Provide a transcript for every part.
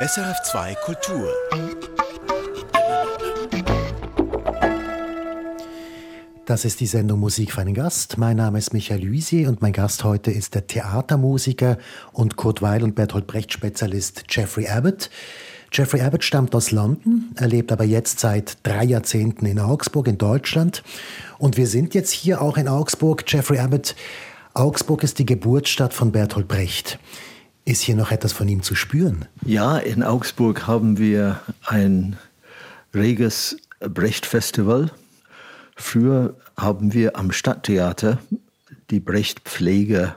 SRF2 Kultur. Das ist die Sendung Musik für einen Gast. Mein Name ist Michael Luisi und mein Gast heute ist der Theatermusiker und Kurt Weil und Bertolt Brecht Spezialist Jeffrey Abbott. Jeffrey Abbott stammt aus London, er lebt aber jetzt seit drei Jahrzehnten in Augsburg in Deutschland. Und wir sind jetzt hier auch in Augsburg. Jeffrey Abbott, Augsburg ist die Geburtsstadt von Bertolt Brecht. Ist hier noch etwas von ihm zu spüren? Ja, in Augsburg haben wir ein reges Brecht-Festival. Früher haben wir am Stadttheater die Brecht-Pflege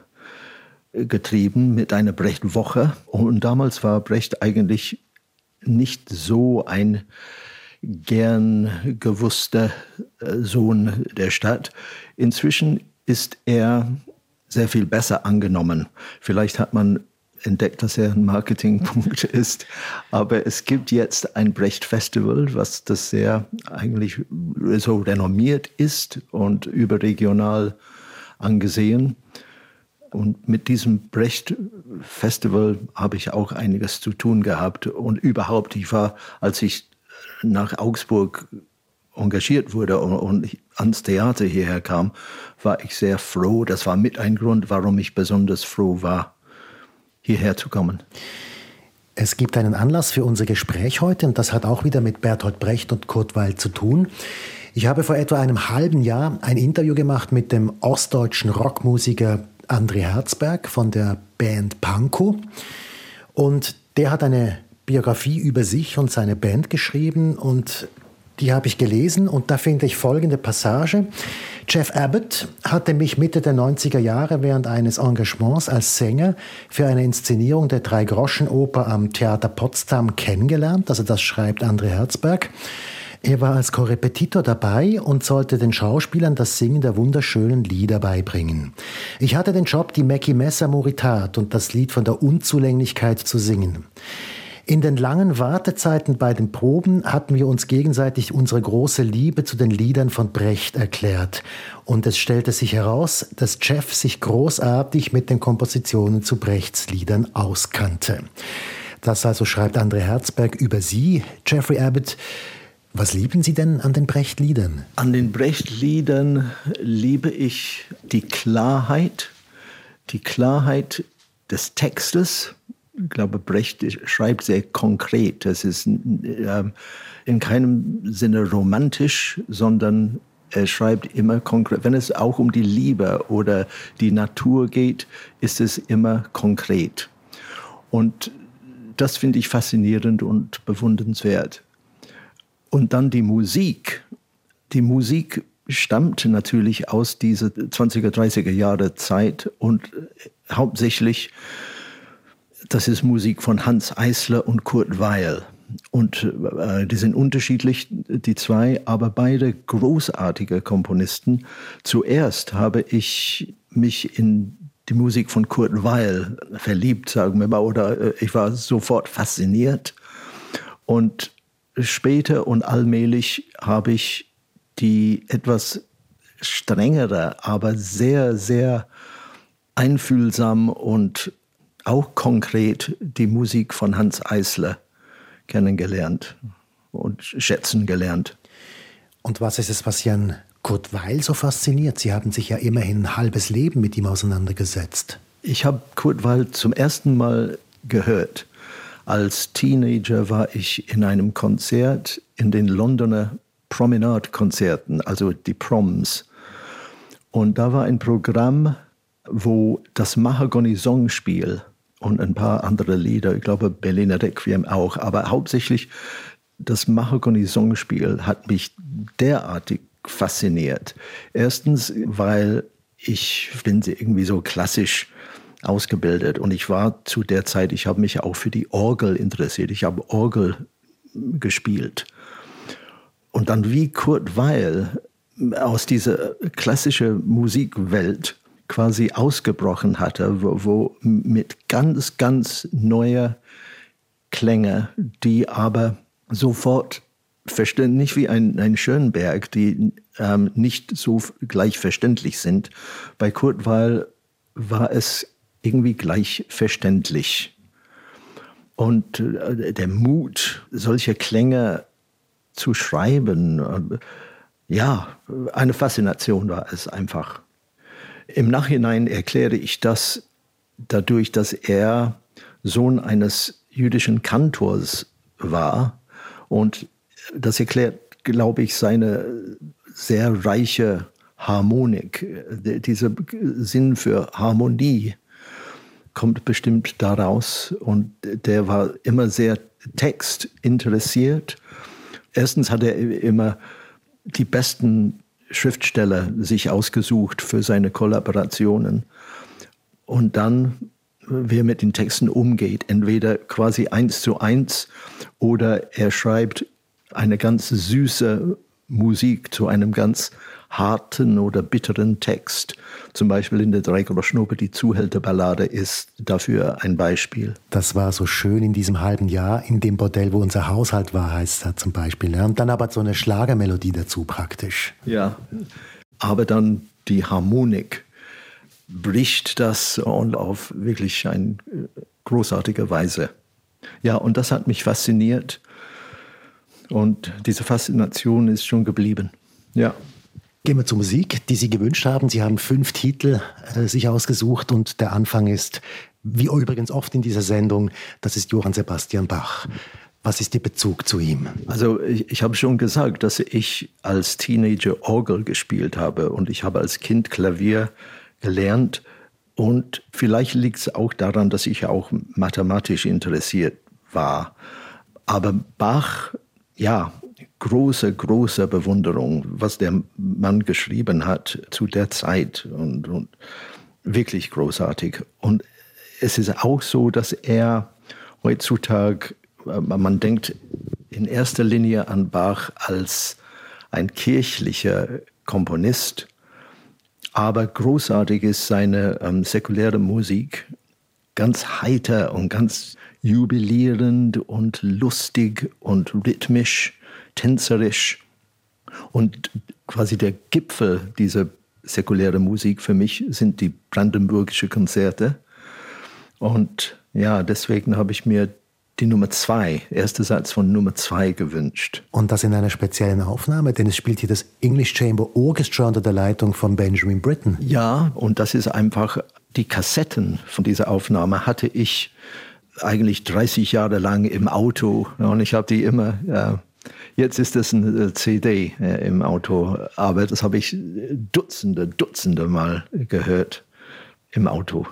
getrieben mit einer Brecht-Woche. Und damals war Brecht eigentlich nicht so ein gern gewusster äh, Sohn der Stadt. Inzwischen ist er sehr viel besser angenommen. Vielleicht hat man entdeckt, dass er ein Marketingpunkt ist. Aber es gibt jetzt ein Brecht Festival, was das sehr eigentlich so renommiert ist und überregional angesehen. Und mit diesem Brecht Festival habe ich auch einiges zu tun gehabt. Und überhaupt, ich war, als ich nach Augsburg engagiert wurde und, und ans Theater hierher kam, war ich sehr froh. Das war mit ein Grund, warum ich besonders froh war, hierher zu kommen. Es gibt einen Anlass für unser Gespräch heute und das hat auch wieder mit Bertolt Brecht und Kurt Weil zu tun. Ich habe vor etwa einem halben Jahr ein Interview gemacht mit dem ostdeutschen Rockmusiker André Herzberg von der Band Pankow und der hat eine Biografie über sich und seine Band geschrieben und die habe ich gelesen und da finde ich folgende Passage. Jeff Abbott hatte mich Mitte der 90er Jahre während eines Engagements als Sänger für eine Inszenierung der Drei-Groschen-Oper am Theater Potsdam kennengelernt. Also das schreibt André Herzberg. Er war als Korrepetitor dabei und sollte den Schauspielern das Singen der wunderschönen Lieder beibringen. Ich hatte den Job, die Mackie Messer Moritat und das Lied von der Unzulänglichkeit zu singen. In den langen Wartezeiten bei den Proben hatten wir uns gegenseitig unsere große Liebe zu den Liedern von Brecht erklärt. Und es stellte sich heraus, dass Jeff sich großartig mit den Kompositionen zu Brechts Liedern auskannte. Das also schreibt André Herzberg über Sie, Jeffrey Abbott. Was lieben Sie denn an den Brecht-Liedern? An den Brecht-Liedern liebe ich die Klarheit, die Klarheit des Textes, ich glaube, Brecht schreibt sehr konkret. Das ist äh, in keinem Sinne romantisch, sondern er schreibt immer konkret. Wenn es auch um die Liebe oder die Natur geht, ist es immer konkret. Und das finde ich faszinierend und bewundernswert. Und dann die Musik. Die Musik stammt natürlich aus dieser 20er, 30er Jahre Zeit und hauptsächlich das ist Musik von Hans Eisler und Kurt Weil. Und äh, die sind unterschiedlich, die zwei, aber beide großartige Komponisten. Zuerst habe ich mich in die Musik von Kurt Weil verliebt, sagen wir mal, oder äh, ich war sofort fasziniert. Und später und allmählich habe ich die etwas strengere, aber sehr, sehr einfühlsam und auch konkret die Musik von Hans Eisler kennengelernt und schätzen gelernt. Und was ist es, was Sie an Kurt Weil so fasziniert? Sie haben sich ja immerhin ein halbes Leben mit ihm auseinandergesetzt. Ich habe Kurt Weil zum ersten Mal gehört. Als Teenager war ich in einem Konzert in den Londoner Promenade-Konzerten, also die Proms. Und da war ein Programm, wo das Mahagoni-Songspiel und ein paar andere Lieder. Ich glaube, Berliner Requiem auch. Aber hauptsächlich das Mahagoni-Songspiel hat mich derartig fasziniert. Erstens, weil ich bin irgendwie so klassisch ausgebildet und ich war zu der Zeit, ich habe mich auch für die Orgel interessiert. Ich habe Orgel gespielt. Und dann wie Kurt Weil aus dieser klassischen Musikwelt quasi ausgebrochen hatte, wo, wo mit ganz, ganz neuer Klänge, die aber sofort verständlich, nicht wie ein, ein Schönberg, die ähm, nicht so gleich verständlich sind. Bei Kurt Weil war es irgendwie gleich verständlich. Und äh, der Mut, solche Klänge zu schreiben, äh, ja, eine Faszination war es einfach. Im Nachhinein erkläre ich das dadurch, dass er Sohn eines jüdischen Kantors war. Und das erklärt, glaube ich, seine sehr reiche Harmonik. Dieser Sinn für Harmonie kommt bestimmt daraus. Und der war immer sehr textinteressiert. Erstens hat er immer die besten Schriftsteller sich ausgesucht für seine Kollaborationen. Und dann, wie er mit den Texten umgeht, entweder quasi eins zu eins oder er schreibt eine ganz süße Musik zu einem ganz harten oder bitteren Text. Zum Beispiel in der Dreigroschnobe die Zuhälterballade ist dafür ein Beispiel. Das war so schön in diesem halben Jahr, in dem Bordell, wo unser Haushalt war, heißt das zum Beispiel. Und dann aber so eine Schlagermelodie dazu praktisch. Ja, aber dann die Harmonik bricht das und auf wirklich eine großartige Weise. Ja, und das hat mich fasziniert. Und diese Faszination ist schon geblieben. Ja. Gehen wir zur Musik, die Sie gewünscht haben. Sie haben fünf Titel äh, sich ausgesucht und der Anfang ist, wie übrigens oft in dieser Sendung, das ist Johann Sebastian Bach. Was ist Ihr Bezug zu ihm? Also ich, ich habe schon gesagt, dass ich als Teenager Orgel gespielt habe und ich habe als Kind Klavier gelernt. Und vielleicht liegt es auch daran, dass ich auch mathematisch interessiert war. Aber Bach, ja, große, große Bewunderung, was der Mann geschrieben hat zu der Zeit und, und wirklich großartig. Und es ist auch so, dass er heutzutage, äh, man denkt in erster Linie an Bach als ein kirchlicher Komponist, aber großartig ist seine ähm, säkuläre Musik, ganz heiter und ganz jubilierend und lustig und rhythmisch tänzerisch. Und quasi der Gipfel dieser säkulären Musik für mich sind die brandenburgische Konzerte. Und ja, deswegen habe ich mir die Nummer zwei, erste Satz von Nummer zwei gewünscht. Und das in einer speziellen Aufnahme, denn es spielt hier das English Chamber Orchestra unter der Leitung von Benjamin Britten. Ja, und das ist einfach, die Kassetten von dieser Aufnahme hatte ich eigentlich 30 Jahre lang im Auto und ich habe die immer Jetzt ist es eine äh, CD äh, im Auto, aber das habe ich Dutzende, Dutzende Mal gehört im Auto.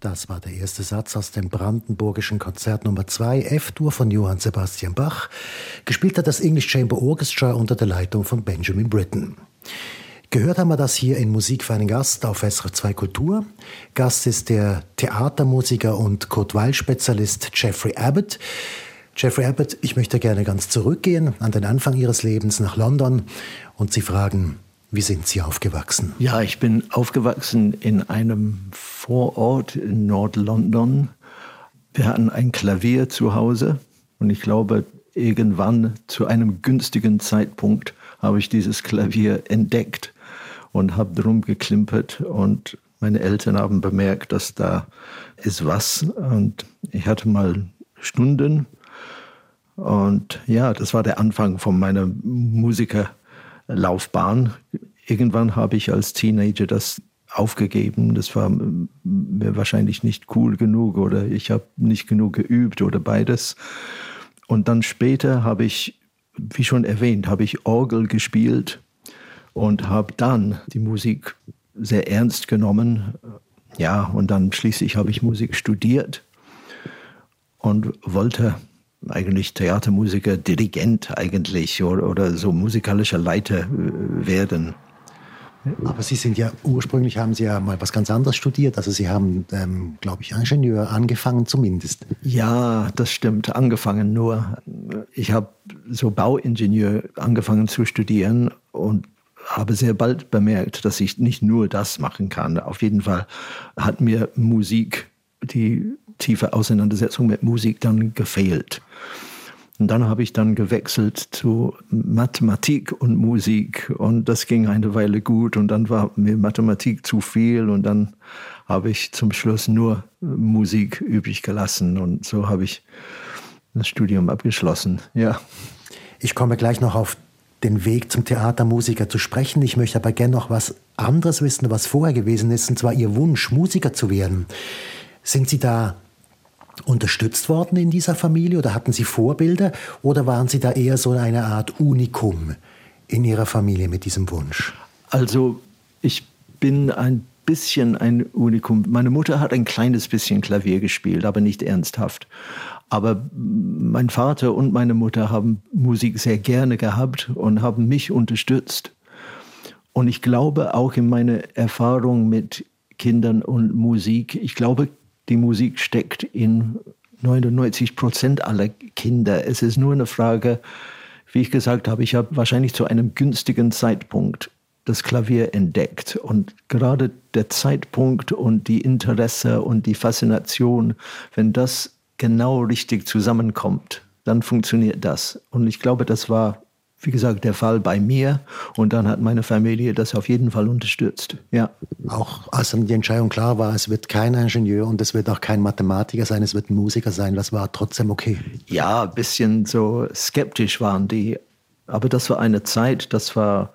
Das war der erste Satz aus dem Brandenburgischen Konzert Nummer 2 F-Dur von Johann Sebastian Bach. Gespielt hat das English Chamber Orchestra unter der Leitung von Benjamin Britten. Gehört haben wir das hier in Musik für einen Gast auf SRF 2 Kultur. Gast ist der Theatermusiker und Kurt Weil-Spezialist Jeffrey Abbott. Jeffrey Abbott, ich möchte gerne ganz zurückgehen an den Anfang Ihres Lebens nach London und Sie fragen, wie sind Sie aufgewachsen? Ja, ich bin aufgewachsen in einem Vorort in Nord-London. Wir hatten ein Klavier zu Hause und ich glaube, irgendwann zu einem günstigen Zeitpunkt habe ich dieses Klavier entdeckt und habe drum geklimpert und meine Eltern haben bemerkt, dass da ist was und ich hatte mal Stunden und ja, das war der Anfang von meiner Musiker Laufbahn. Irgendwann habe ich als Teenager das aufgegeben. Das war mir wahrscheinlich nicht cool genug oder ich habe nicht genug geübt oder beides. Und dann später habe ich, wie schon erwähnt, habe ich Orgel gespielt und habe dann die Musik sehr ernst genommen. Ja, und dann schließlich habe ich Musik studiert und wollte eigentlich Theatermusiker, Dirigent eigentlich oder, oder so musikalischer Leiter äh, werden. Aber Sie sind ja, ursprünglich haben Sie ja mal was ganz anderes studiert. Also Sie haben, ähm, glaube ich, Ingenieur angefangen zumindest. Ja, das stimmt, angefangen nur. Ich habe so Bauingenieur angefangen zu studieren und habe sehr bald bemerkt, dass ich nicht nur das machen kann. Auf jeden Fall hat mir Musik, die tiefe Auseinandersetzung mit Musik dann gefehlt. Und dann habe ich dann gewechselt zu Mathematik und Musik und das ging eine Weile gut und dann war mir Mathematik zu viel und dann habe ich zum Schluss nur Musik übrig gelassen und so habe ich das Studium abgeschlossen. Ja. Ich komme gleich noch auf den Weg zum Theatermusiker zu sprechen. Ich möchte aber gerne noch was anderes wissen, was vorher gewesen ist, und zwar Ihr Wunsch, Musiker zu werden. Sind Sie da unterstützt worden in dieser Familie oder hatten Sie Vorbilder oder waren Sie da eher so eine Art Unikum in Ihrer Familie mit diesem Wunsch? Also ich bin ein bisschen ein Unikum. Meine Mutter hat ein kleines bisschen Klavier gespielt, aber nicht ernsthaft. Aber mein Vater und meine Mutter haben Musik sehr gerne gehabt und haben mich unterstützt. Und ich glaube auch in meiner Erfahrung mit Kindern und Musik, ich glaube, die Musik steckt in 99 Prozent aller Kinder. Es ist nur eine Frage, wie ich gesagt habe, ich habe wahrscheinlich zu einem günstigen Zeitpunkt das Klavier entdeckt. Und gerade der Zeitpunkt und die Interesse und die Faszination, wenn das genau richtig zusammenkommt, dann funktioniert das. Und ich glaube, das war wie gesagt, der Fall bei mir. Und dann hat meine Familie das auf jeden Fall unterstützt. Ja. Auch als dann die Entscheidung klar war, es wird kein Ingenieur und es wird auch kein Mathematiker sein, es wird ein Musiker sein, das war trotzdem okay. Ja, ein bisschen so skeptisch waren die. Aber das war eine Zeit, das war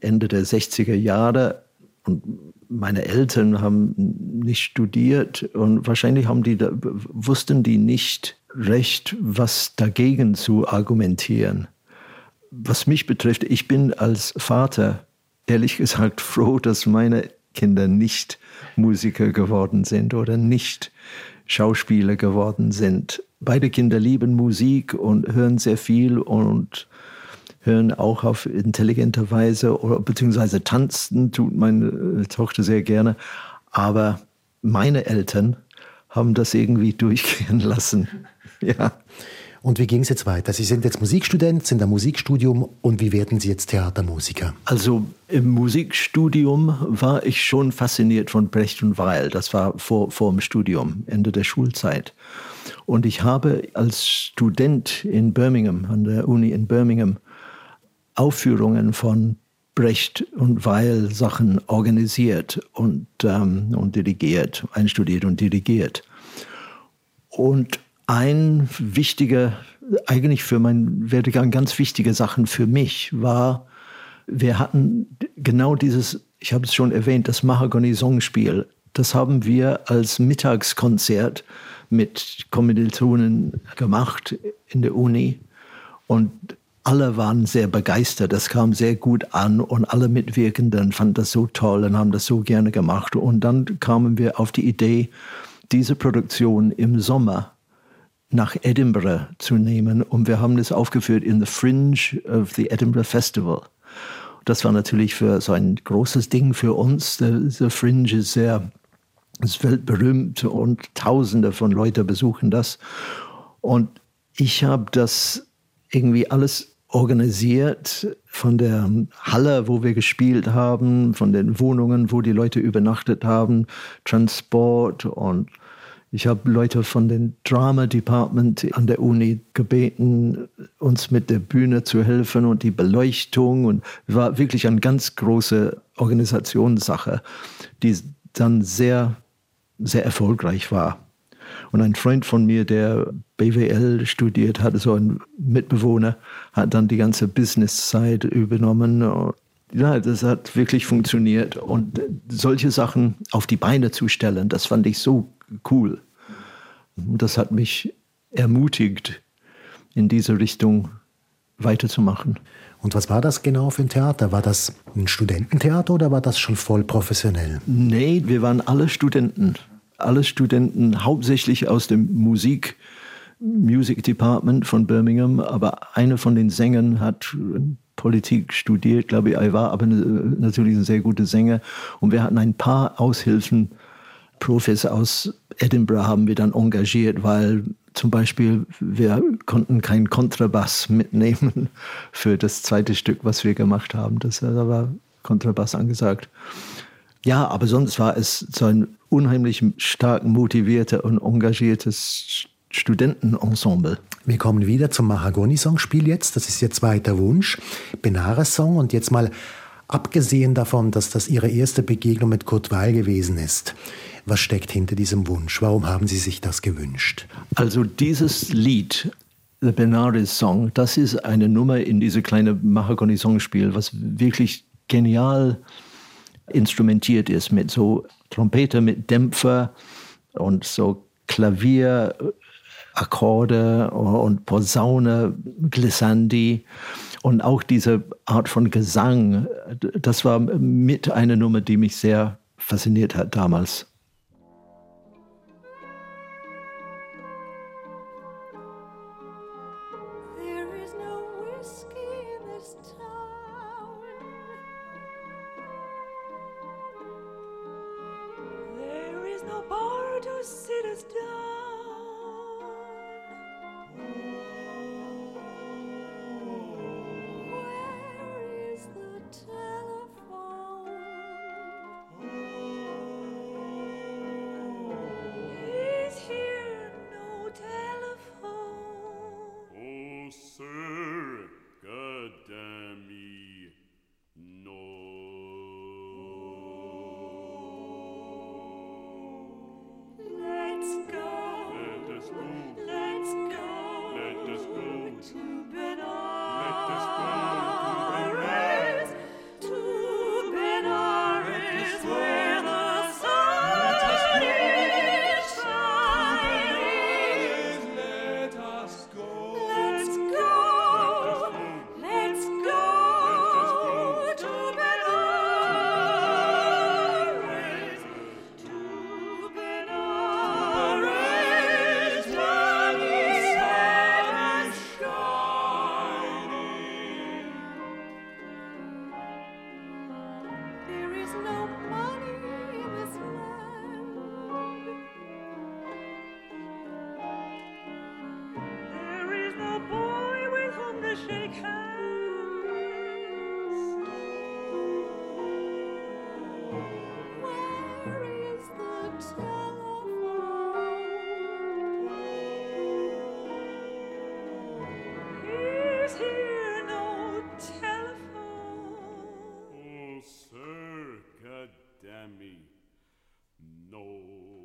Ende der 60er Jahre. Und meine Eltern haben nicht studiert und wahrscheinlich haben die, wussten die nicht recht, was dagegen zu argumentieren was mich betrifft, ich bin als Vater ehrlich gesagt froh, dass meine Kinder nicht Musiker geworden sind oder nicht Schauspieler geworden sind. Beide Kinder lieben Musik und hören sehr viel und hören auch auf intelligente Weise oder beziehungsweise tanzen tut meine Tochter sehr gerne. Aber meine Eltern haben das irgendwie durchgehen lassen. Ja. Und wie ging es jetzt weiter? Sie sind jetzt Musikstudent, sind im Musikstudium und wie werden Sie jetzt Theatermusiker? Also im Musikstudium war ich schon fasziniert von Brecht und Weil. Das war vor, vor dem Studium, Ende der Schulzeit. Und ich habe als Student in Birmingham, an der Uni in Birmingham, Aufführungen von Brecht und Weil Sachen organisiert und, ähm, und dirigiert, einstudiert und dirigiert. Und ein wichtiger, eigentlich für meinen Werdegang ganz wichtige Sachen für mich war, wir hatten genau dieses, ich habe es schon erwähnt, das Mahagoni-Songspiel. Das haben wir als Mittagskonzert mit Kommilitonen gemacht in der Uni. Und alle waren sehr begeistert. Das kam sehr gut an und alle Mitwirkenden fanden das so toll und haben das so gerne gemacht. Und dann kamen wir auf die Idee, diese Produktion im Sommer nach Edinburgh zu nehmen. Und wir haben das aufgeführt in the Fringe of the Edinburgh Festival. Das war natürlich für so ein großes Ding für uns. Der, der Fringe ist sehr ist weltberühmt und Tausende von Leuten besuchen das. Und ich habe das irgendwie alles organisiert von der Halle, wo wir gespielt haben, von den Wohnungen, wo die Leute übernachtet haben, Transport und ich habe Leute von dem Drama Department an der Uni gebeten, uns mit der Bühne zu helfen und die Beleuchtung. Und es war wirklich eine ganz große Organisationssache, die dann sehr, sehr erfolgreich war. Und ein Freund von mir, der BWL studiert hatte, so ein Mitbewohner, hat dann die ganze Business-Side übernommen. Ja, das hat wirklich funktioniert. Und solche Sachen auf die Beine zu stellen, das fand ich so cool. Das hat mich ermutigt, in diese Richtung weiterzumachen. Und was war das genau für ein Theater? War das ein Studententheater oder war das schon voll professionell? Nee, wir waren alle Studenten. Alle Studenten, hauptsächlich aus dem Musik, Music Department von Birmingham, aber einer von den Sängern hat Politik studiert, glaube ich, er war aber natürlich ein sehr guter Sänger. Und wir hatten ein paar Aushilfen Profis aus Edinburgh haben wir dann engagiert, weil zum Beispiel wir konnten keinen Kontrabass mitnehmen für das zweite Stück, was wir gemacht haben. Das, da war Kontrabass angesagt. Ja, aber sonst war es so ein unheimlich stark motivierter und engagiertes Studentenensemble. Wir kommen wieder zum Mahagoni-Songspiel jetzt. Das ist Ihr zweiter Wunsch. Benares-Song. Und jetzt mal abgesehen davon, dass das Ihre erste Begegnung mit Kurt Weil gewesen ist. Was steckt hinter diesem Wunsch? Warum haben Sie sich das gewünscht? Also dieses Lied, The Benares Song, das ist eine Nummer in diese kleine Mahagoni-Songspiel, was wirklich genial instrumentiert ist mit so Trompete, mit Dämpfer und so Klavier, Akkorde und Posaune, Glissandi und auch diese Art von Gesang. Das war mit einer Nummer, die mich sehr fasziniert hat damals. no bar to sit us down. me. No.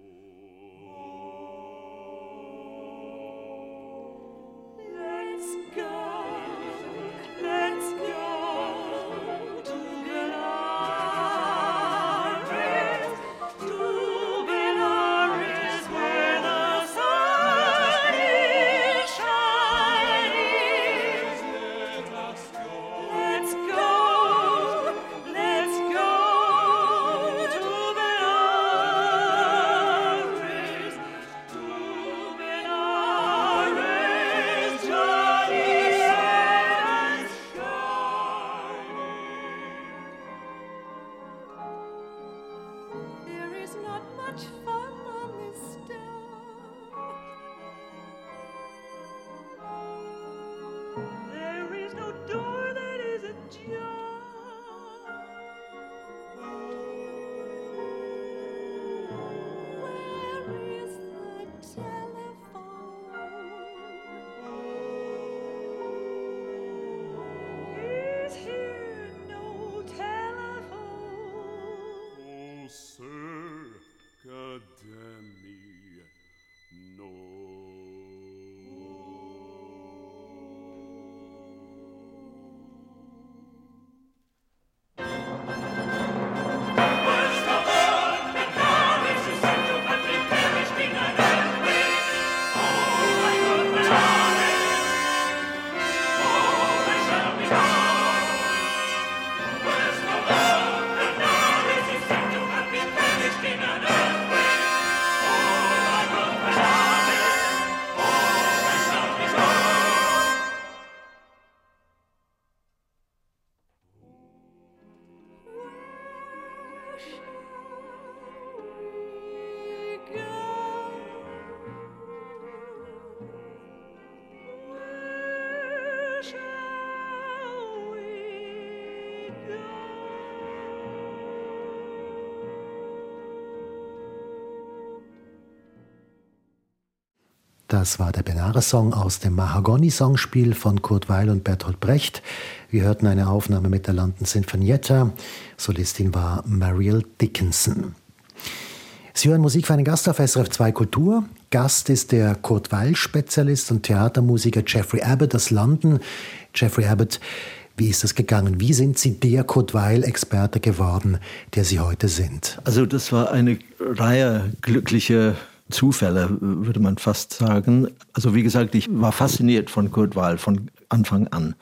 Das war der Benares-Song aus dem Mahagoni-Songspiel von Kurt Weil und Bertolt Brecht. Wir hörten eine Aufnahme mit der London Sinfonietta. Solistin war Mariel Dickinson. Sie hören Musik für einen Gast auf SRF 2 Kultur. Gast ist der Kurt Weil-Spezialist und Theatermusiker Jeffrey Abbott aus London. Jeffrey Abbott, wie ist das gegangen? Wie sind Sie der Kurt Weil-Experte geworden, der Sie heute sind? Also das war eine Reihe glücklicher Zufälle, würde man fast sagen. Also wie gesagt, ich war fasziniert von Kurt Weill von Anfang an.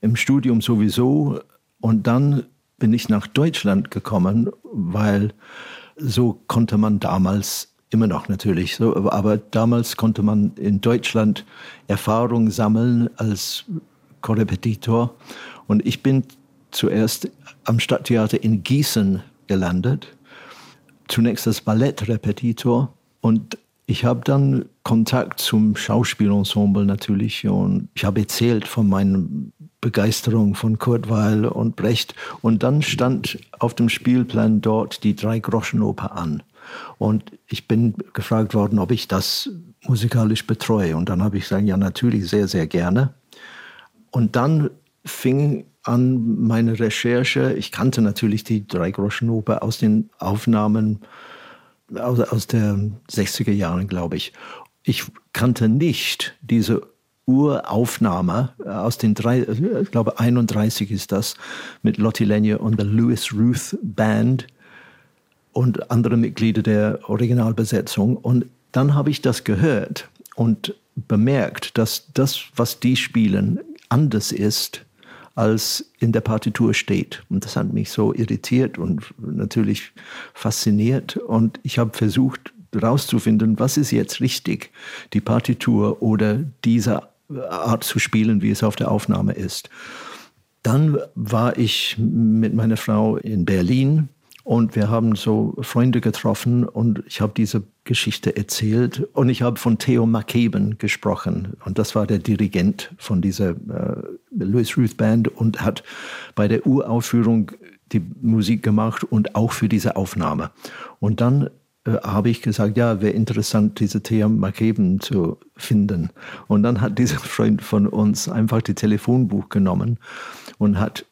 Im Studium sowieso. Und dann bin ich nach Deutschland gekommen, weil so konnte man damals immer noch natürlich so, aber damals konnte man in Deutschland Erfahrung sammeln als Korrepetitor. Und ich bin zuerst am Stadttheater in Gießen gelandet. Zunächst als Ballettrepetitor und ich habe dann Kontakt zum Schauspielensemble natürlich und ich habe erzählt von meiner Begeisterung von Kurt Weil und Brecht. Und dann stand auf dem Spielplan dort die Drei-Groschen-Oper an. Und ich bin gefragt worden, ob ich das musikalisch betreue. Und dann habe ich gesagt, ja natürlich sehr, sehr gerne. Und dann fing an meine Recherche, ich kannte natürlich die Drei-Groschen-Oper aus den Aufnahmen aus, aus den 60er Jahren, glaube ich. Ich kannte nicht diese Uraufnahme äh, aus den drei, äh, ich glaube 31 ist das, mit Lottie Lenya und der Louis Ruth Band und andere Mitglieder der Originalbesetzung. Und dann habe ich das gehört und bemerkt, dass das, was die spielen, anders ist als in der Partitur steht. Und das hat mich so irritiert und natürlich fasziniert. Und ich habe versucht herauszufinden, was ist jetzt richtig, die Partitur oder diese Art zu spielen, wie es auf der Aufnahme ist. Dann war ich mit meiner Frau in Berlin und wir haben so Freunde getroffen und ich habe diese Geschichte erzählt und ich habe von Theo McKeben gesprochen und das war der Dirigent von dieser äh, Louis Ruth Band und hat bei der Uraufführung die Musik gemacht und auch für diese Aufnahme. Und dann äh, habe ich gesagt, ja, wäre interessant, diese Theo McKeben zu finden. Und dann hat dieser Freund von uns einfach die Telefonbuch genommen und hat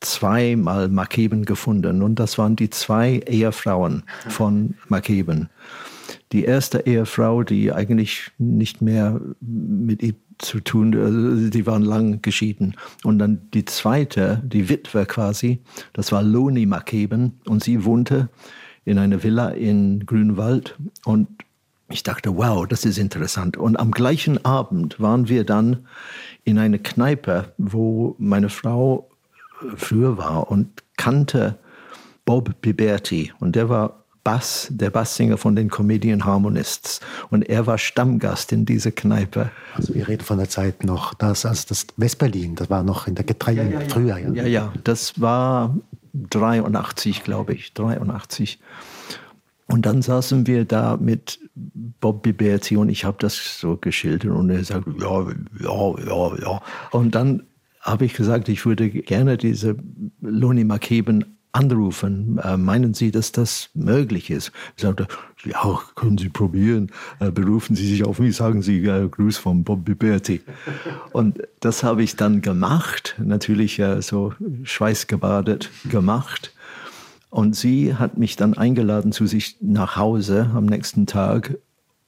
zweimal Makeben gefunden und das waren die zwei Ehefrauen von Makeben. Die erste Ehefrau, die eigentlich nicht mehr mit ihm zu tun, also die waren lang geschieden. Und dann die zweite, die Witwe quasi, das war Loni Makeben und sie wohnte in einer Villa in Grünwald und ich dachte, wow, das ist interessant. Und am gleichen Abend waren wir dann in einer Kneipe, wo meine Frau früher war und kannte Bob Biberti und der war Bass, der Basssinger von den Comedian Harmonists. Und er war Stammgast in dieser Kneipe. Also wir reden von der Zeit noch, das, also das Westberlin, das war noch in der Getreide ja, ja, früher. Ja. ja, ja, das war 83, glaube ich, 83. Und dann saßen wir da mit Bob Biberti und ich habe das so geschildert und er sagt, ja, ja, ja, ja. Und dann habe ich gesagt, ich würde gerne diese Loni McKeben anrufen. Äh, meinen Sie, dass das möglich ist? Ich sagte, ja, können Sie probieren. Äh, berufen Sie sich auf mich, sagen Sie äh, Gruß von Bob Biberti. Und das habe ich dann gemacht, natürlich äh, so schweißgebadet gemacht. Und sie hat mich dann eingeladen zu sich nach Hause am nächsten Tag.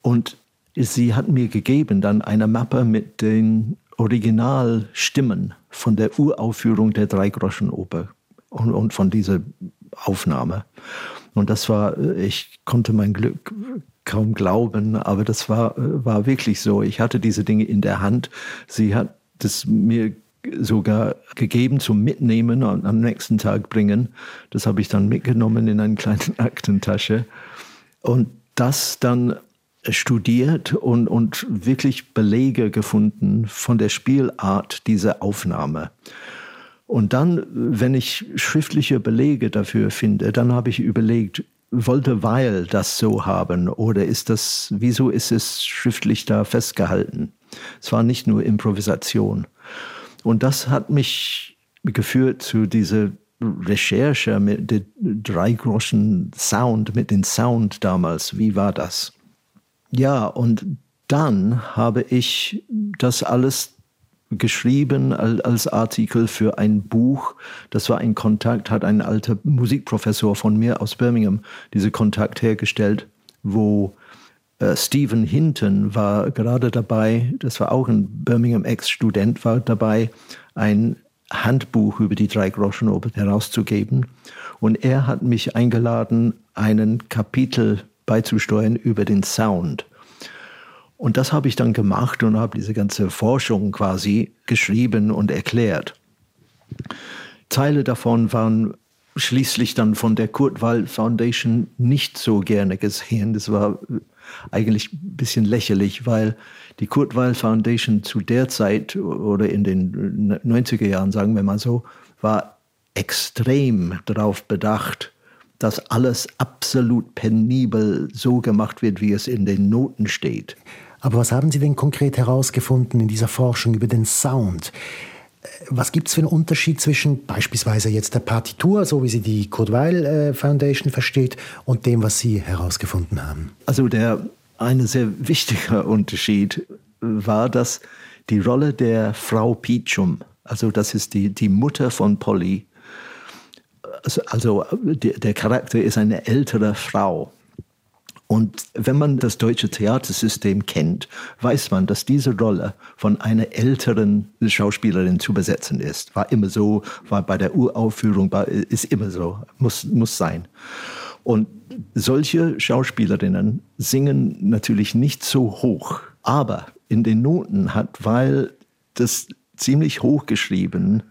Und sie hat mir gegeben dann eine Mappe mit den Originalstimmen von der Uraufführung der Dreigroschenoper und, und von dieser Aufnahme. Und das war, ich konnte mein Glück kaum glauben, aber das war, war wirklich so. Ich hatte diese Dinge in der Hand. Sie hat das mir sogar gegeben zum Mitnehmen und am nächsten Tag bringen. Das habe ich dann mitgenommen in eine kleine Aktentasche und das dann studiert und, und wirklich Belege gefunden von der Spielart dieser Aufnahme. Und dann, wenn ich schriftliche Belege dafür finde, dann habe ich überlegt, wollte Weil das so haben oder ist das, wieso ist es schriftlich da festgehalten? Es war nicht nur Improvisation. Und das hat mich geführt zu dieser Recherche mit dem dreigroschen Sound, mit dem Sound damals. Wie war das? Ja, und dann habe ich das alles geschrieben als Artikel für ein Buch. Das war ein Kontakt, hat ein alter Musikprofessor von mir aus Birmingham diese Kontakt hergestellt, wo äh, Stephen Hinton war gerade dabei, das war auch ein Birmingham Ex-Student, war dabei, ein Handbuch über die drei Groschenoper herauszugeben. Und er hat mich eingeladen, einen Kapitel beizusteuern über den Sound. Und das habe ich dann gemacht und habe diese ganze Forschung quasi geschrieben und erklärt. Teile davon waren schließlich dann von der Kurt Wall Foundation nicht so gerne gesehen. Das war eigentlich ein bisschen lächerlich, weil die Kurt Weil Foundation zu der Zeit oder in den 90er Jahren, sagen wir mal so, war extrem darauf bedacht, dass alles absolut penibel so gemacht wird, wie es in den Noten steht. Aber was haben Sie denn konkret herausgefunden in dieser Forschung über den Sound? Was gibt es für einen Unterschied zwischen beispielsweise jetzt der Partitur, so wie sie die Kurt Weil äh, Foundation versteht, und dem, was Sie herausgefunden haben? Also der eine sehr wichtiger Unterschied war, dass die Rolle der Frau Pichum, also das ist die, die Mutter von Polly, also, also der Charakter ist eine ältere Frau. Und wenn man das deutsche Theatersystem kennt, weiß man, dass diese Rolle von einer älteren Schauspielerin zu besetzen ist. War immer so, war bei der Uraufführung, war, ist immer so, muss, muss sein. Und solche Schauspielerinnen singen natürlich nicht so hoch, aber in den Noten hat, weil das ziemlich hoch geschrieben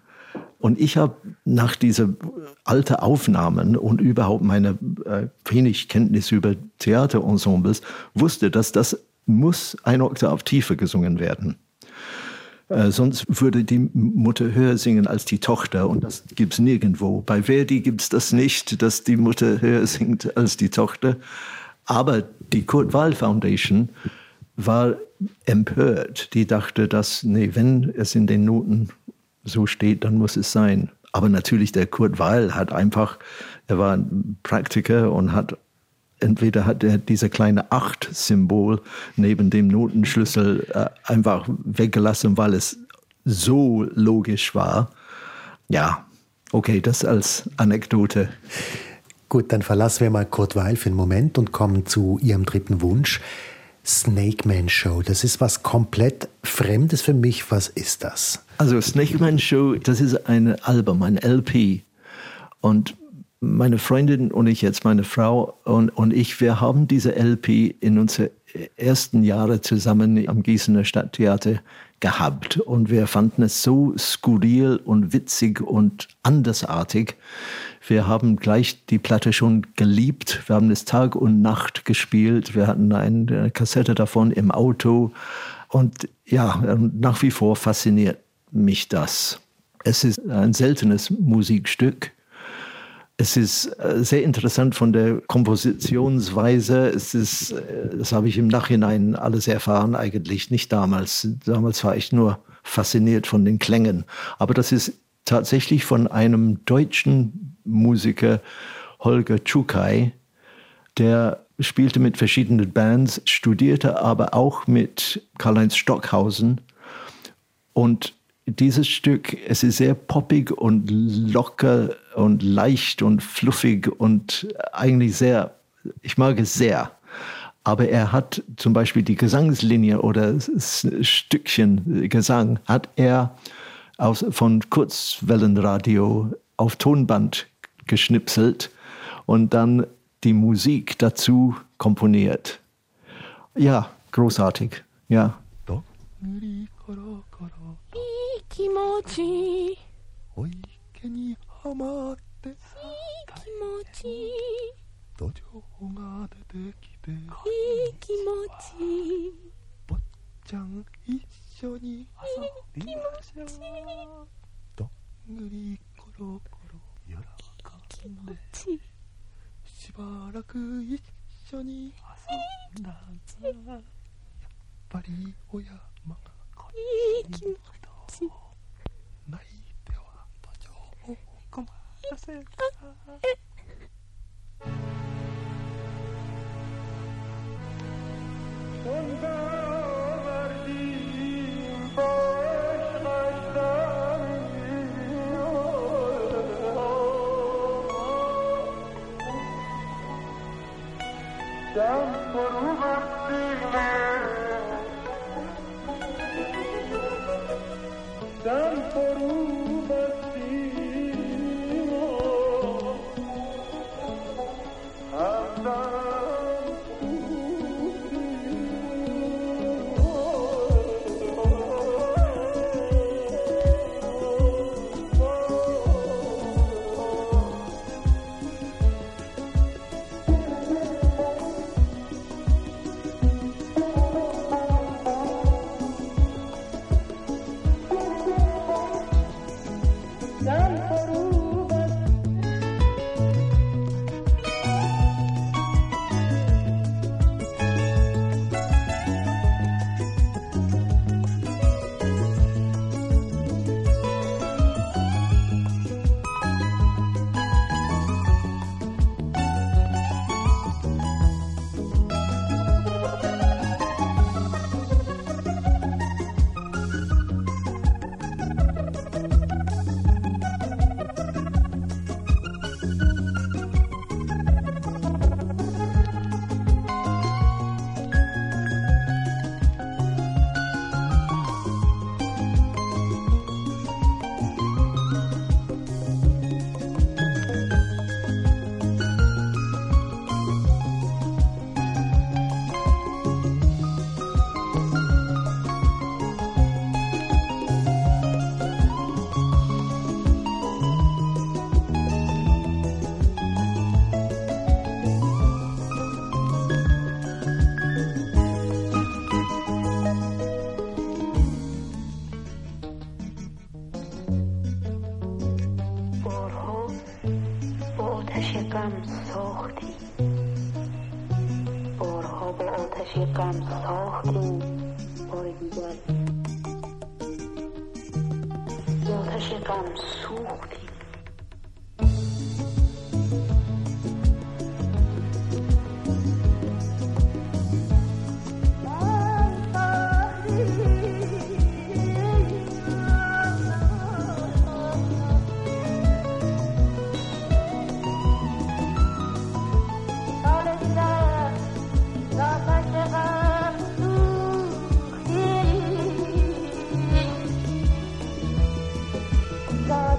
und ich habe nach diesen alten Aufnahmen und überhaupt meine äh, wenig Kenntnis über Theaterensembles wusste, dass das muss eine Oktav tiefer gesungen werden. Äh, sonst würde die Mutter höher singen als die Tochter und das gibt es nirgendwo. Bei Verdi gibt es das nicht, dass die Mutter höher singt als die Tochter. Aber die Kurt Weill Foundation war empört. Die dachte, dass, nee, wenn es in den Noten so steht, dann muss es sein. Aber natürlich, der Kurt Weil hat einfach, er war ein Praktiker und hat entweder hat er diese kleine Acht-Symbol neben dem Notenschlüssel äh, einfach weggelassen, weil es so logisch war. Ja, okay, das als Anekdote. Gut, dann verlassen wir mal Kurt Weil für einen Moment und kommen zu Ihrem dritten Wunsch. Snake Man Show. Das ist was komplett Fremdes für mich. Was ist das? Also Snake Man Show, das ist ein Album, ein LP. Und meine Freundin und ich jetzt, meine Frau und, und ich, wir haben diese LP in unseren ersten Jahren zusammen am Gießener Stadttheater gehabt. Und wir fanden es so skurril und witzig und andersartig. Wir haben gleich die Platte schon geliebt. Wir haben es Tag und Nacht gespielt. Wir hatten eine Kassette davon im Auto. Und ja, nach wie vor fasziniert mich das. Es ist ein seltenes Musikstück Es ist äh, sehr interessant von der Kompositionsweise. Es ist, äh, das habe ich im Nachhinein alles erfahren, eigentlich nicht damals. Damals war ich nur fasziniert von den Klängen. Aber das ist tatsächlich von einem deutschen Musiker, Holger Tschukai, der spielte mit verschiedenen Bands, studierte aber auch mit Karl-Heinz Stockhausen. Und dieses Stück, es ist sehr poppig und locker und leicht und fluffig und eigentlich sehr, ich mag es sehr. Aber er hat zum Beispiel die Gesangslinie oder Stückchen Gesang, hat er aus, von Kurzwellenradio auf Tonband geschnipselt und dann die Musik dazu komponiert. Ja, großartig. Ja. 気持ちいい。しばらく一緒に。遊んだ。ぞやっぱりお山がいい気持ちいいなは馬上を困らせた存在 Então, por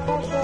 pressure das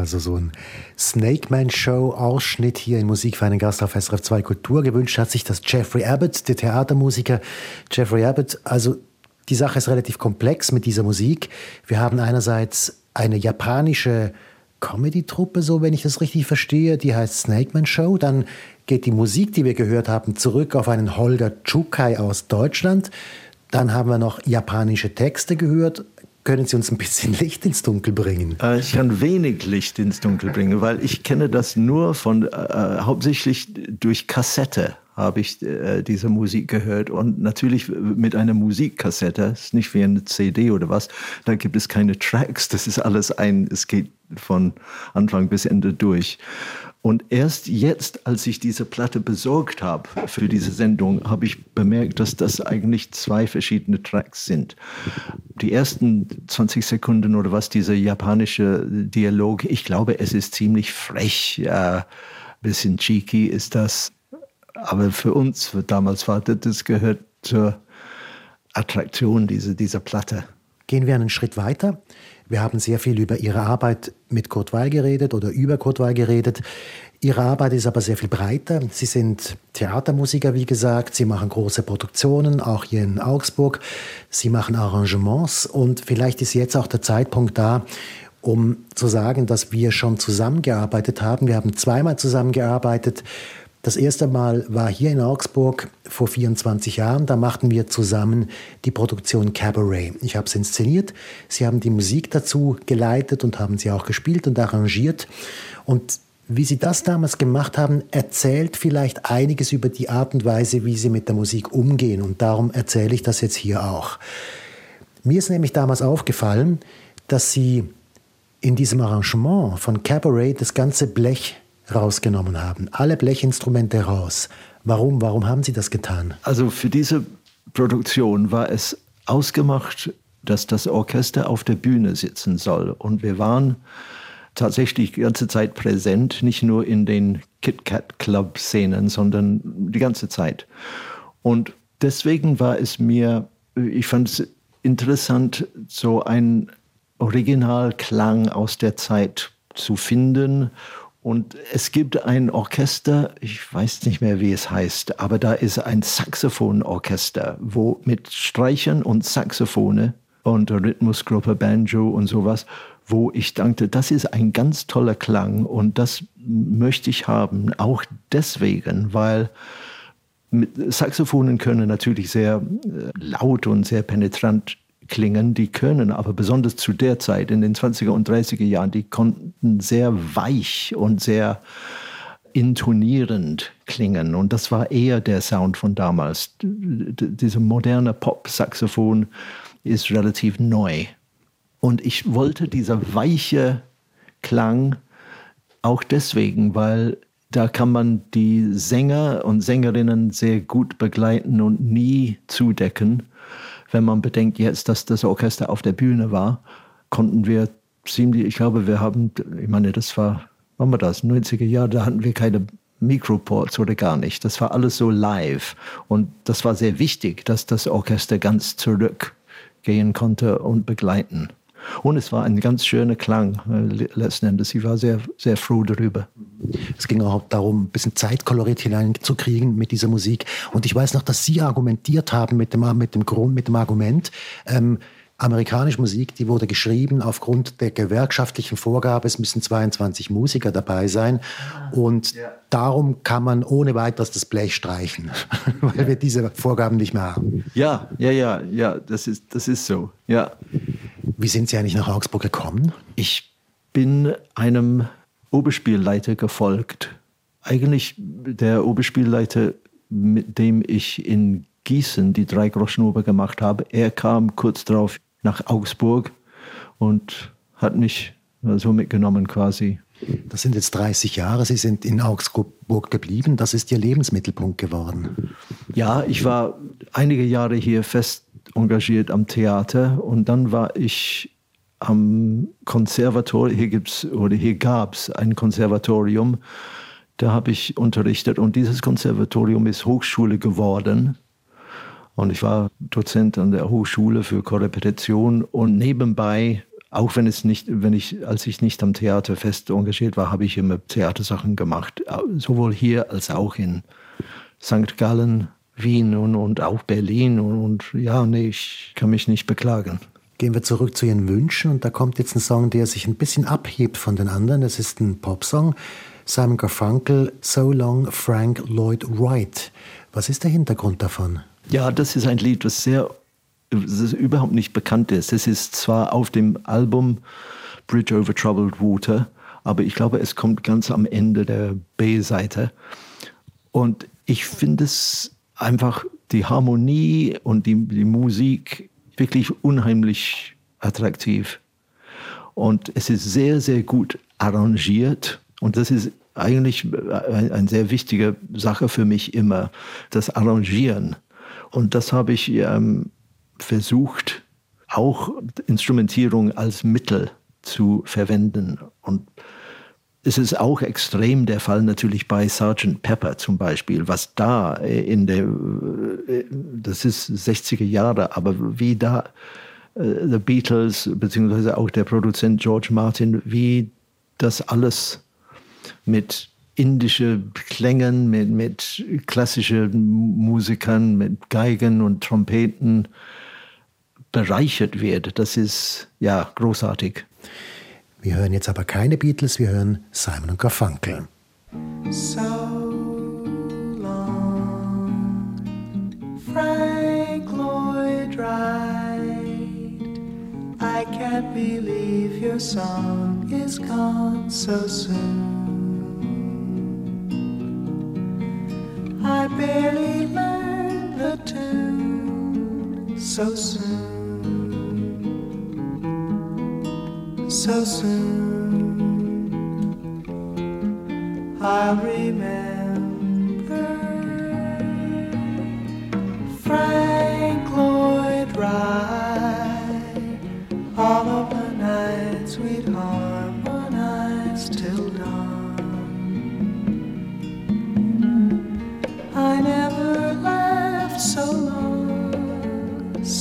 also so ein Snake Man Show Ausschnitt hier in Musik für einen Gast auf SRF 2 Kultur. Gewünscht hat sich das Jeffrey Abbott, der Theatermusiker Jeffrey Abbott. Also die Sache ist relativ komplex mit dieser Musik. Wir haben einerseits eine japanische Comedy-Truppe, so wenn ich das richtig verstehe, die heißt Snake Man Show. Dann geht die Musik, die wir gehört haben, zurück auf einen Holger Chukai aus Deutschland. Dann haben wir noch japanische Texte gehört. Können Sie uns ein bisschen Licht ins Dunkel bringen? Äh, ich kann wenig Licht ins Dunkel bringen, weil ich kenne das nur von äh, äh hauptsächlich durch Kassette habe ich äh, diese Musik gehört und natürlich mit einer Musikkassette, ist nicht wie eine CD oder was, da gibt es keine Tracks, das ist alles ein, es geht von Anfang bis Ende durch. Und erst jetzt, als ich diese Platte besorgt habe für diese Sendung, habe ich bemerkt, dass das eigentlich zwei verschiedene Tracks sind. Die ersten 20 Sekunden oder was, dieser japanische Dialog, ich glaube, es ist ziemlich frech, äh, bisschen cheeky ist das. Aber für uns, damals war das, das gehört zur Attraktion dieser, dieser Platte. Gehen wir einen Schritt weiter. Wir haben sehr viel über Ihre Arbeit mit Kurt Weil geredet oder über Kurt Weil geredet. Ihre Arbeit ist aber sehr viel breiter. Sie sind Theatermusiker, wie gesagt. Sie machen große Produktionen, auch hier in Augsburg. Sie machen Arrangements und vielleicht ist jetzt auch der Zeitpunkt da, um zu sagen, dass wir schon zusammengearbeitet haben. Wir haben zweimal zusammengearbeitet das erste Mal war hier in Augsburg vor 24 Jahren. Da machten wir zusammen die Produktion Cabaret. Ich habe es inszeniert. Sie haben die Musik dazu geleitet und haben sie auch gespielt und arrangiert. Und wie Sie das damals gemacht haben, erzählt vielleicht einiges über die Art und Weise, wie Sie mit der Musik umgehen. Und darum erzähle ich das jetzt hier auch. Mir ist nämlich damals aufgefallen, dass Sie in diesem Arrangement von Cabaret das ganze Blech rausgenommen haben. Alle Blechinstrumente raus. Warum? Warum haben Sie das getan? Also für diese Produktion war es ausgemacht, dass das Orchester auf der Bühne sitzen soll. Und wir waren tatsächlich die ganze Zeit präsent, nicht nur in den Kit Kat Club Szenen, sondern die ganze Zeit. Und deswegen war es mir, ich fand es interessant, so ein Originalklang aus der Zeit zu finden und es gibt ein Orchester, ich weiß nicht mehr, wie es heißt, aber da ist ein Saxophonorchester, wo mit Streichern und Saxophone und Rhythmusgruppe, Banjo und sowas, wo ich dachte, das ist ein ganz toller Klang und das möchte ich haben. Auch deswegen, weil Saxophonen können natürlich sehr äh, laut und sehr penetrant klingen, die können aber besonders zu der Zeit, in den 20er und 30er Jahren, die konnten sehr weich und sehr intonierend klingen. Und das war eher der Sound von damals. Dieser moderne Pop-Saxophon ist relativ neu. Und ich wollte dieser weiche Klang auch deswegen, weil da kann man die Sänger und Sängerinnen sehr gut begleiten und nie zudecken wenn man bedenkt jetzt, dass das Orchester auf der Bühne war, konnten wir ziemlich, ich glaube, wir haben, ich meine, das war, wann war das, 90er Jahre, da hatten wir keine Mikroports oder gar nicht. Das war alles so live. Und das war sehr wichtig, dass das Orchester ganz zurückgehen konnte und begleiten. Und es war ein ganz schöner Klang äh, letzten Endes. Ich war sehr, sehr froh darüber. Es ging auch darum, ein bisschen Zeitkolorit hineinzukriegen mit dieser Musik. Und ich weiß noch, dass Sie argumentiert haben mit dem, mit dem Grund, mit dem Argument, ähm, amerikanische Musik, die wurde geschrieben aufgrund der gewerkschaftlichen Vorgabe, es müssen 22 Musiker dabei sein. Und ja. darum kann man ohne weiteres das Blech streichen, weil wir diese Vorgaben nicht mehr haben. Ja, ja, ja, ja, das ist, das ist so, ja. Wie sind Sie eigentlich nach Augsburg gekommen? Ich bin einem Oberspielleiter gefolgt. Eigentlich der Oberspielleiter, mit dem ich in Gießen die drei Groschenoper gemacht habe. Er kam kurz darauf nach Augsburg und hat mich so mitgenommen quasi. Das sind jetzt 30 Jahre. Sie sind in Augsburg geblieben. Das ist Ihr Lebensmittelpunkt geworden. Ja, ich war einige Jahre hier fest engagiert am Theater und dann war ich am Konservatorium, hier gibt's oder hier gab es ein Konservatorium, da habe ich unterrichtet und dieses Konservatorium ist Hochschule geworden. Und ich war Dozent an der Hochschule für Korrepetition und nebenbei auch wenn es nicht, wenn ich, als ich nicht am Theater fest engagiert war, habe ich immer Theatersachen gemacht, sowohl hier als auch in St. Gallen, Wien und, und auch Berlin und, und ja, nee, ich kann mich nicht beklagen. Gehen wir zurück zu Ihren Wünschen und da kommt jetzt ein Song, der sich ein bisschen abhebt von den anderen. Das ist ein Popsong. Simon Garfunkel, So Long Frank Lloyd Wright. Was ist der Hintergrund davon? Ja, das ist ein Lied, was sehr das überhaupt nicht bekannt ist. Es ist zwar auf dem Album Bridge over Troubled Water, aber ich glaube, es kommt ganz am Ende der B-Seite. Und ich finde es einfach die Harmonie und die, die Musik wirklich unheimlich attraktiv. Und es ist sehr, sehr gut arrangiert. Und das ist eigentlich eine ein sehr wichtige Sache für mich immer, das Arrangieren. Und das habe ich ähm, versucht, auch Instrumentierung als Mittel zu verwenden. Und es ist auch extrem der Fall natürlich bei Sgt. Pepper zum Beispiel, was da in der, äh, das ist 60er Jahre, aber wie da äh, The Beatles, beziehungsweise auch der Produzent George Martin, wie das alles mit indische Klängen, mit, mit klassischen Musikern, mit Geigen und Trompeten bereichert wird. Das ist ja großartig. Wir hören jetzt aber keine Beatles, wir hören Simon und Garfunkel. So long, Frank Lloyd Wright, I can't believe your song is gone so soon. I barely learned the tune so soon. so soon. I'll remember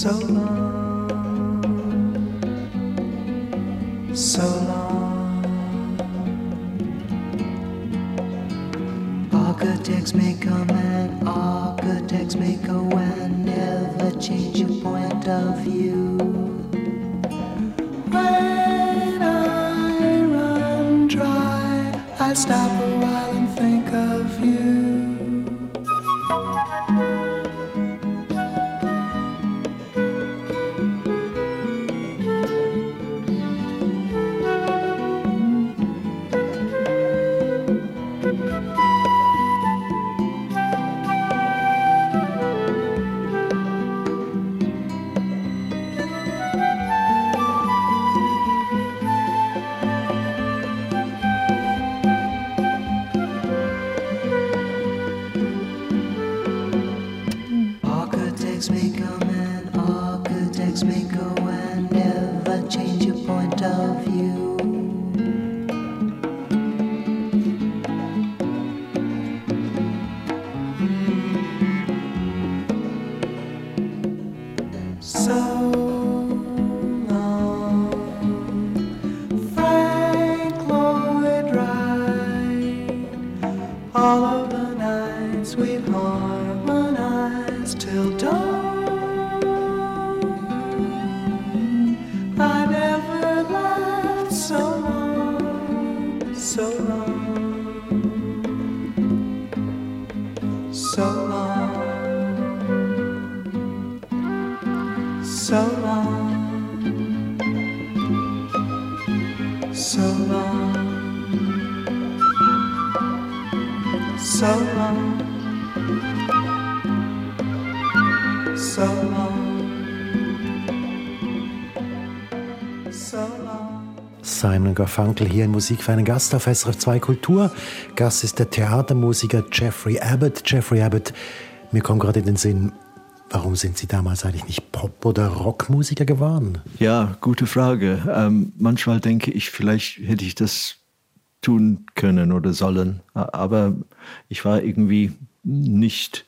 long, so long. so long. Architects may come and architects may go and never change your point of view. When I run dry, I stop Garfunkel hier in Musik für einen Gast auf SRF 2 Kultur. Gast ist der Theatermusiker Jeffrey Abbott. Jeffrey Abbott, mir kommt gerade in den Sinn, warum sind Sie damals eigentlich nicht Pop- oder Rockmusiker geworden? Ja, gute Frage. Ähm, manchmal denke ich, vielleicht hätte ich das tun können oder sollen. Aber ich war irgendwie nicht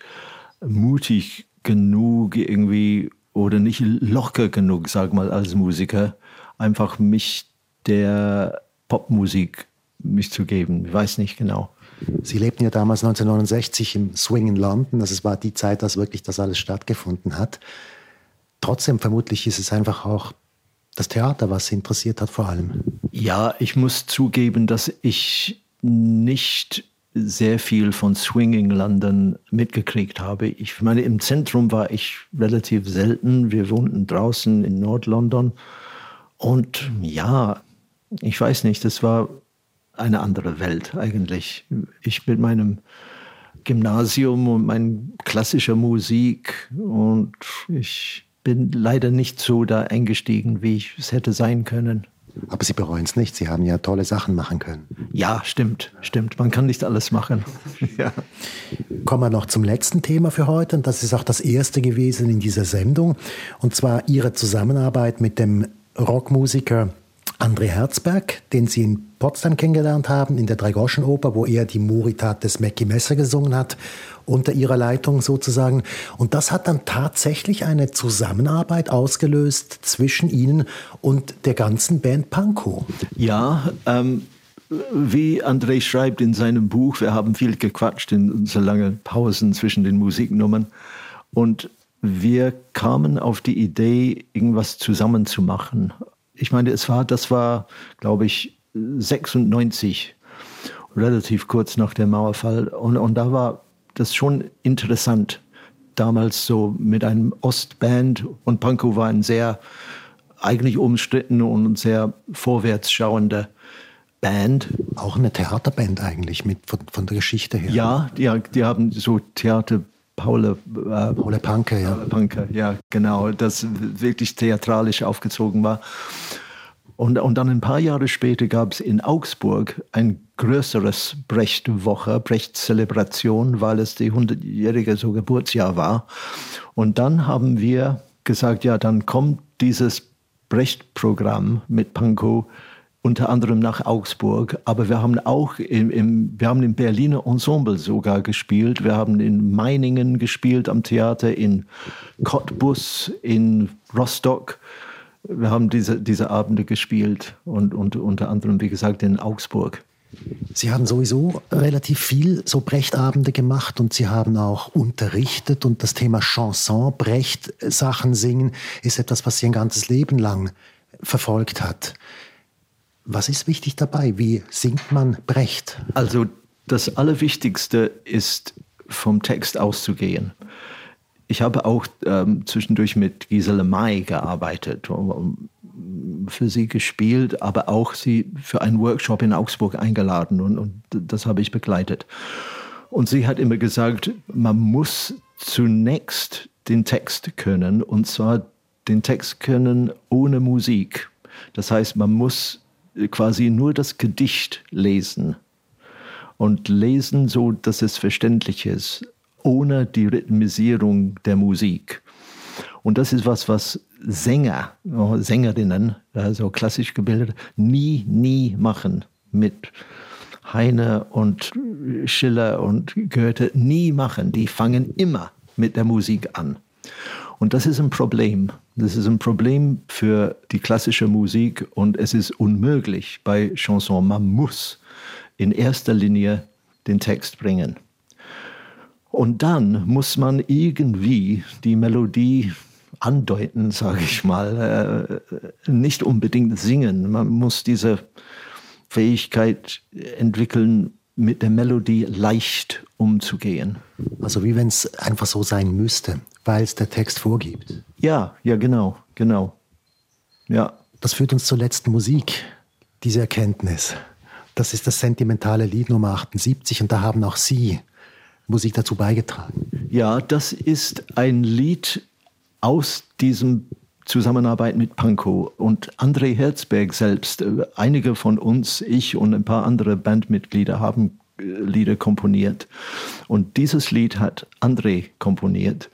mutig genug irgendwie oder nicht locker genug, sag mal, als Musiker. einfach mich der Popmusik mich zu geben. Ich weiß nicht genau. Sie lebten ja damals 1969 im Swing in London. Das war die Zeit, dass wirklich das alles stattgefunden hat. Trotzdem vermutlich ist es einfach auch das Theater, was Sie interessiert hat vor allem. Ja, ich muss zugeben, dass ich nicht sehr viel von Swinging London mitgekriegt habe. Ich meine, im Zentrum war ich relativ selten. Wir wohnten draußen in Nord-London. Und ja, ich weiß nicht, das war eine andere Welt eigentlich. Ich mit meinem Gymnasium und meiner klassischer Musik und ich bin leider nicht so da eingestiegen, wie ich es hätte sein können. Aber Sie bereuen es nicht. Sie haben ja tolle Sachen machen können. Ja, stimmt, stimmt. Man kann nicht alles machen. ja. Kommen wir noch zum letzten Thema für heute. Und das ist auch das erste gewesen in dieser Sendung. Und zwar Ihre Zusammenarbeit mit dem Rockmusiker André Herzberg, den Sie in Potsdam kennengelernt haben, in der Dreigoschenoper, wo er die Moritat des Mackie Messer gesungen hat, unter ihrer Leitung sozusagen. Und das hat dann tatsächlich eine Zusammenarbeit ausgelöst zwischen Ihnen und der ganzen Band Pankow. Ja, ähm, wie André schreibt in seinem Buch, wir haben viel gequatscht in so lange Pausen zwischen den Musiknummern. Und wir kamen auf die Idee, irgendwas zusammen zu machen ich meine, es war, das war, glaube ich, 96, relativ kurz nach dem Mauerfall. Und, und da war das schon interessant, damals so mit einem Ostband. Und Pankow war ein sehr eigentlich umstritten und sehr vorwärtsschauender Band. Auch eine Theaterband eigentlich mit, von, von der Geschichte her. Ja, die, die haben so Theater Paule, äh, Paule Panke, ja. Paule Panke, ja, genau, das wirklich theatralisch aufgezogen war. Und, und dann ein paar Jahre später gab es in Augsburg ein größeres Brecht-Woche, Brecht-Zelebration, weil es die 100-jährige so Geburtsjahr war. Und dann haben wir gesagt, ja, dann kommt dieses Brecht-Programm mit Pankow unter anderem nach Augsburg, aber wir haben auch im, im, wir haben im Berliner Ensemble sogar gespielt. Wir haben in Meiningen gespielt am Theater, in Cottbus, in Rostock. Wir haben diese, diese Abende gespielt und, und unter anderem, wie gesagt, in Augsburg. Sie haben sowieso relativ viel so Brechtabende gemacht und Sie haben auch unterrichtet und das Thema Chanson, Brecht, Sachen singen, ist etwas, was Sie ein ganzes Leben lang verfolgt hat. Was ist wichtig dabei? Wie singt man Brecht? Also das Allerwichtigste ist, vom Text auszugehen. Ich habe auch ähm, zwischendurch mit Gisele May gearbeitet, für sie gespielt, aber auch sie für einen Workshop in Augsburg eingeladen und, und das habe ich begleitet. Und sie hat immer gesagt, man muss zunächst den Text können und zwar den Text können ohne Musik. Das heißt, man muss quasi nur das Gedicht lesen und lesen so, dass es verständlich ist, ohne die Rhythmisierung der Musik. Und das ist was, was Sänger, Sängerinnen, also klassisch gebildet, nie, nie machen mit Heine und Schiller und Goethe, nie machen. Die fangen immer mit der Musik an. Und das ist ein Problem. Das ist ein Problem für die klassische Musik und es ist unmöglich bei Chanson. Man muss in erster Linie den Text bringen. Und dann muss man irgendwie die Melodie andeuten, sage ich mal, äh, nicht unbedingt singen. Man muss diese Fähigkeit entwickeln, mit der Melodie leicht umzugehen. Also wie wenn es einfach so sein müsste, weil es der Text vorgibt. Ja, ja, genau, genau. Ja. Das führt uns zur letzten Musik, diese Erkenntnis. Das ist das sentimentale Lied Nummer 78 und da haben auch Sie Musik dazu beigetragen. Ja, das ist ein Lied aus diesem Zusammenarbeit mit Pankow und André Herzberg selbst. Einige von uns, ich und ein paar andere Bandmitglieder haben äh, Lieder komponiert. Und dieses Lied hat André komponiert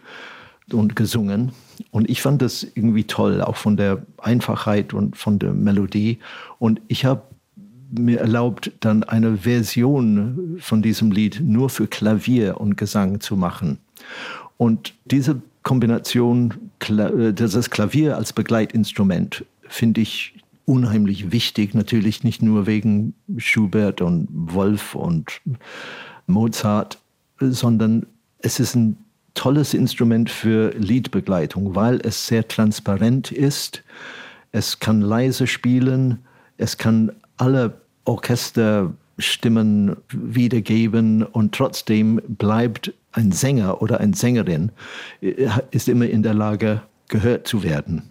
und gesungen. Und ich fand das irgendwie toll, auch von der Einfachheit und von der Melodie. Und ich habe mir erlaubt, dann eine Version von diesem Lied nur für Klavier und Gesang zu machen. Und diese Kombination, äh, das Klavier als Begleitinstrument, finde ich unheimlich wichtig, natürlich nicht nur wegen Schubert und Wolf und Mozart, sondern es ist ein tolles Instrument für Liedbegleitung, weil es sehr transparent ist. Es kann leise spielen, es kann alle Orchesterstimmen wiedergeben und trotzdem bleibt ein Sänger oder eine Sängerin äh, ist immer in der Lage, gehört zu werden.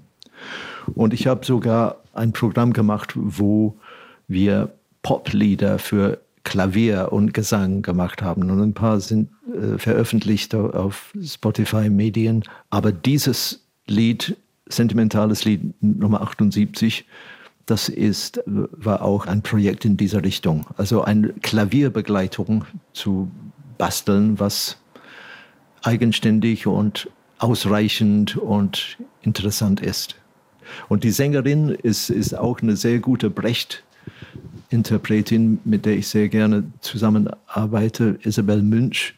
Und ich habe sogar ein Programm gemacht, wo wir Poplieder für Klavier und Gesang gemacht haben. Und ein paar sind äh, veröffentlicht auf Spotify-Medien. Aber dieses Lied, sentimentales Lied Nummer 78, das ist, war auch ein Projekt in dieser Richtung. Also eine Klavierbegleitung zu basteln, was eigenständig und ausreichend und interessant ist. Und die Sängerin ist, ist auch eine sehr gute Brecht-Interpretin, mit der ich sehr gerne zusammenarbeite, Isabel Münch.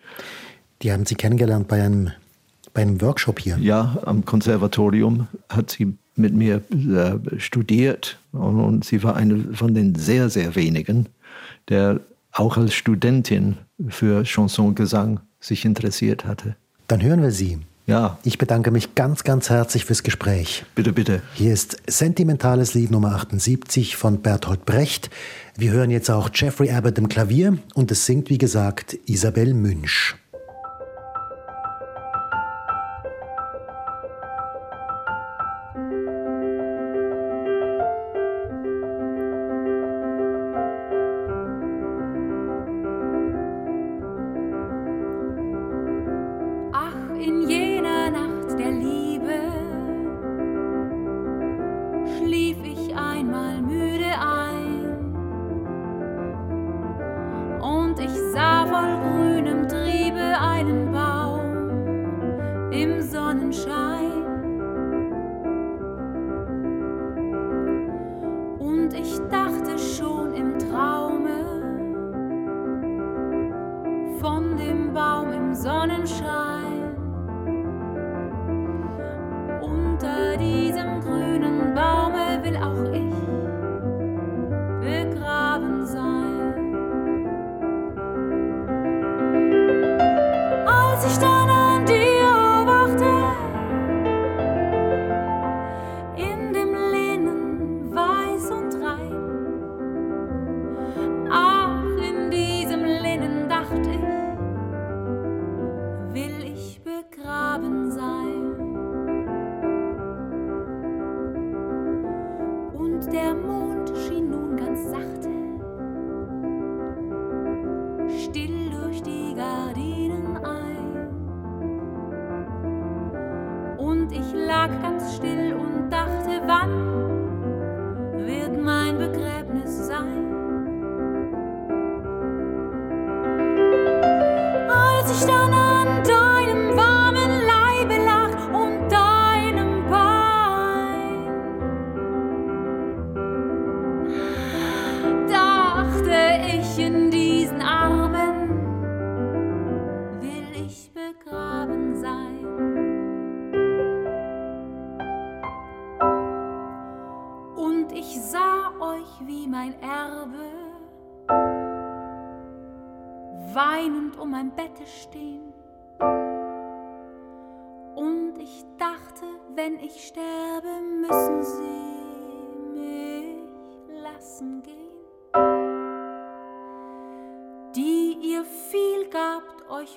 Die haben Sie kennengelernt bei einem, bei einem Workshop hier? Ja, am Konservatorium hat sie mit mir äh, studiert und, und sie war eine von den sehr, sehr wenigen, der auch als Studentin für Chansongesang sich interessiert hatte. Dann hören wir sie. Ja. Ich bedanke mich ganz, ganz herzlich fürs Gespräch. Bitte, bitte. Hier ist Sentimentales Lied Nummer 78 von Bertolt Brecht. Wir hören jetzt auch Jeffrey Abbott im Klavier und es singt, wie gesagt, Isabel Münch.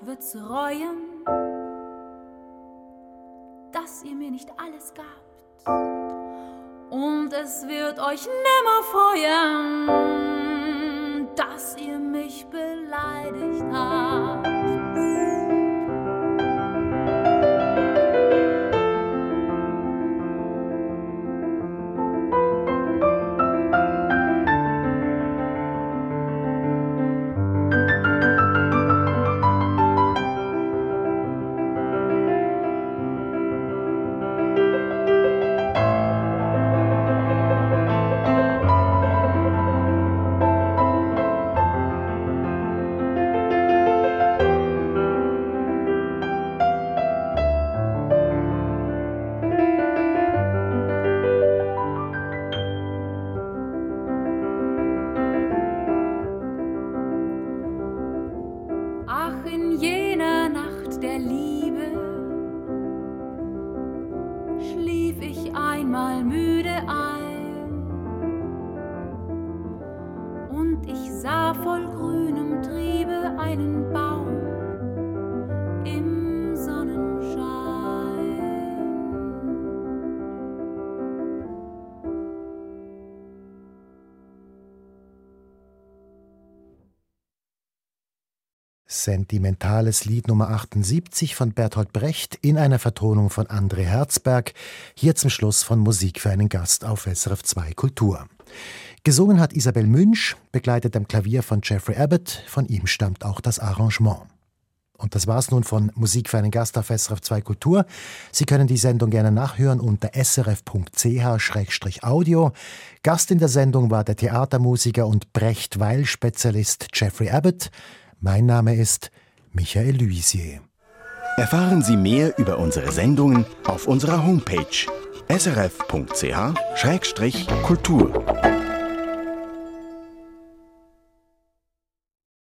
Wird's reuen, dass ihr mir nicht alles gabt. Und es wird euch nimmer freuen, dass ihr mich beleidigt habt. Sentimentales Lied Nummer 78 von Bertolt Brecht in einer Vertonung von André Herzberg, hier zum Schluss von Musik für einen Gast auf SRF 2 Kultur. Gesungen hat Isabel Münch, begleitet am Klavier von Jeffrey Abbott, von ihm stammt auch das Arrangement. Und das war's nun von Musik für einen Gast auf SRF 2 Kultur. Sie können die Sendung gerne nachhören unter srf.ch-audio. Gast in der Sendung war der Theatermusiker und Brecht-Weil-Spezialist Jeffrey Abbott. Mein Name ist Michael Luisier. Erfahren Sie mehr über unsere Sendungen auf unserer Homepage srf.ch-kultur.